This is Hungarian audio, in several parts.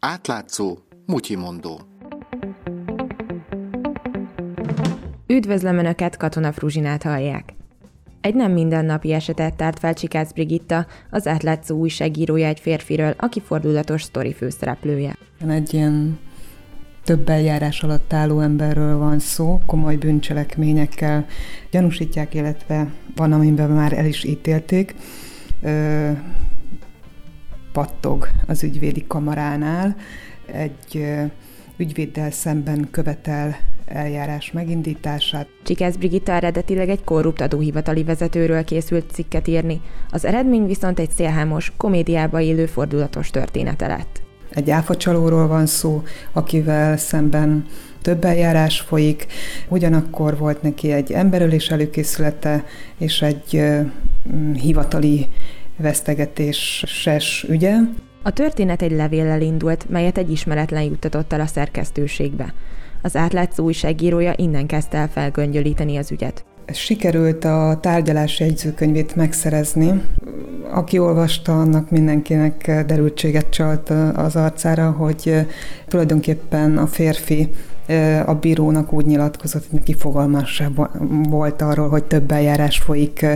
Átlátszó, mutyimondó. Üdvözlöm Önöket, Katona Fruzsinát hallják. Egy nem mindennapi esetet tárt fel Csikász Brigitta, az átlátszó újságírója egy férfiről, aki fordulatos sztori főszereplője. Egy ilyen több eljárás alatt álló emberről van szó, komoly bűncselekményekkel gyanúsítják, illetve van, amiben már el is ítélték. Ö, pattog az ügyvédi kamaránál, egy ügyvéddel szemben követel eljárás megindítását. Csikász Brigitta eredetileg egy korrupt adóhivatali vezetőről készült cikket írni, az eredmény viszont egy szélhámos, komédiába élő fordulatos története lett. Egy áfacsalóról van szó, akivel szemben több eljárás folyik, ugyanakkor volt neki egy emberölés előkészülete és egy hivatali vesztegetéses ügye. A történet egy levéllel indult, melyet egy ismeretlen juttatott el a szerkesztőségbe. Az átlátszó újságírója innen kezdte el felgöngyölíteni az ügyet. Sikerült a tárgyalás jegyzőkönyvét megszerezni. Aki olvasta, annak mindenkinek derültséget csalt az arcára, hogy tulajdonképpen a férfi a bírónak úgy nyilatkozott, hogy neki fogalmassa volt arról, hogy több eljárás folyik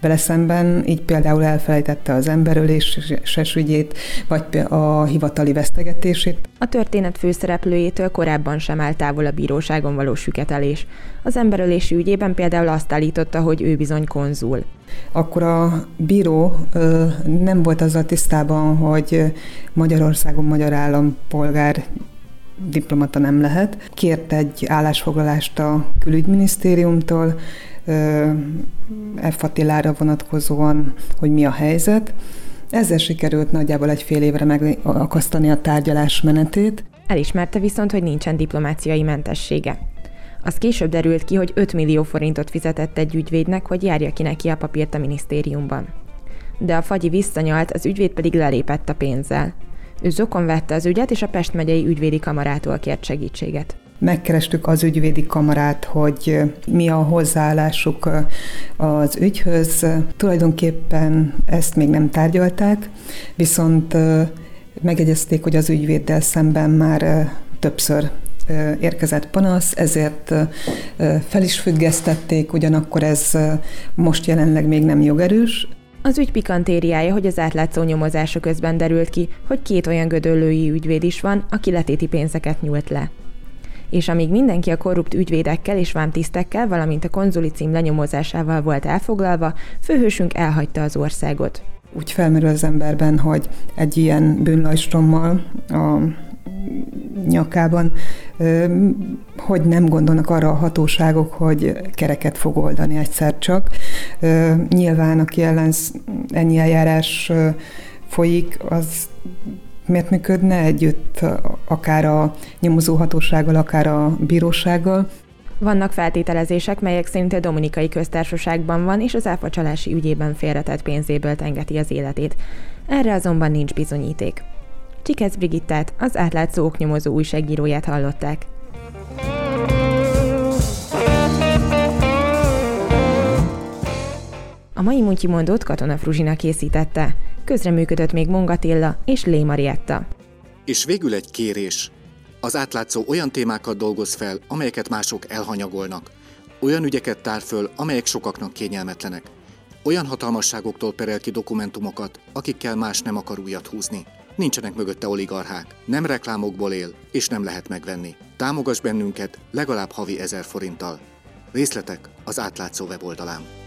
vele szemben, így például elfelejtette az emberöléses ügyét, vagy a hivatali vesztegetését. A történet főszereplőjétől korábban sem állt távol a bíróságon való süketelés. Az emberölési ügyében például azt állította, hogy ő bizony konzul. Akkor a bíró nem volt azzal tisztában, hogy Magyarországon magyar állampolgár diplomata nem lehet. Kért egy állásfoglalást a külügyminisztériumtól, F. Attilára vonatkozóan, hogy mi a helyzet. Ezzel sikerült nagyjából egy fél évre megakasztani a tárgyalás menetét. Elismerte viszont, hogy nincsen diplomáciai mentessége. Az később derült ki, hogy 5 millió forintot fizetett egy ügyvédnek, hogy járja ki neki a papírt a minisztériumban. De a fagyi visszanyalt, az ügyvéd pedig lelépett a pénzzel. Ő zokon vette az ügyet, és a Pest megyei ügyvédi kamarától kért segítséget. Megkerestük az ügyvédi kamarát, hogy mi a hozzáállásuk az ügyhöz. Tulajdonképpen ezt még nem tárgyalták, viszont megegyezték, hogy az ügyvéddel szemben már többször érkezett panasz, ezért fel is függesztették, ugyanakkor ez most jelenleg még nem jogerős. Az ügy pikantériája, hogy az átlátszó nyomozása közben derült ki, hogy két olyan gödöllői ügyvéd is van, aki letéti pénzeket nyújt le. És amíg mindenki a korrupt ügyvédekkel és vámtisztekkel, valamint a konzuli cím lenyomozásával volt elfoglalva, főhősünk elhagyta az országot. Úgy felmerül az emberben, hogy egy ilyen bűnlajstrommal a nyakában, hogy nem gondolnak arra a hatóságok, hogy kereket fog oldani egyszer csak. Nyilván, aki ellen ennyi eljárás folyik, az miért működne együtt akár a nyomozóhatósággal, akár a bírósággal. Vannak feltételezések, melyek szerint a Dominikai Köztársaságban van, és az áfacsalási ügyében félretett pénzéből tengeti az életét. Erre azonban nincs bizonyíték. Csikesz Brigittát, az átlátszó oknyomozó újságíróját hallották. Mai Muntyi mondót Katona Fruzsina készítette. Közreműködött még Mongatilla és Lé Marietta. És végül egy kérés. Az átlátszó olyan témákat dolgoz fel, amelyeket mások elhanyagolnak. Olyan ügyeket tár föl, amelyek sokaknak kényelmetlenek. Olyan hatalmasságoktól perel ki dokumentumokat, akikkel más nem akar újat húzni. Nincsenek mögötte oligarchák, nem reklámokból él, és nem lehet megvenni. Támogass bennünket legalább havi ezer forinttal. Részletek az átlátszó weboldalán.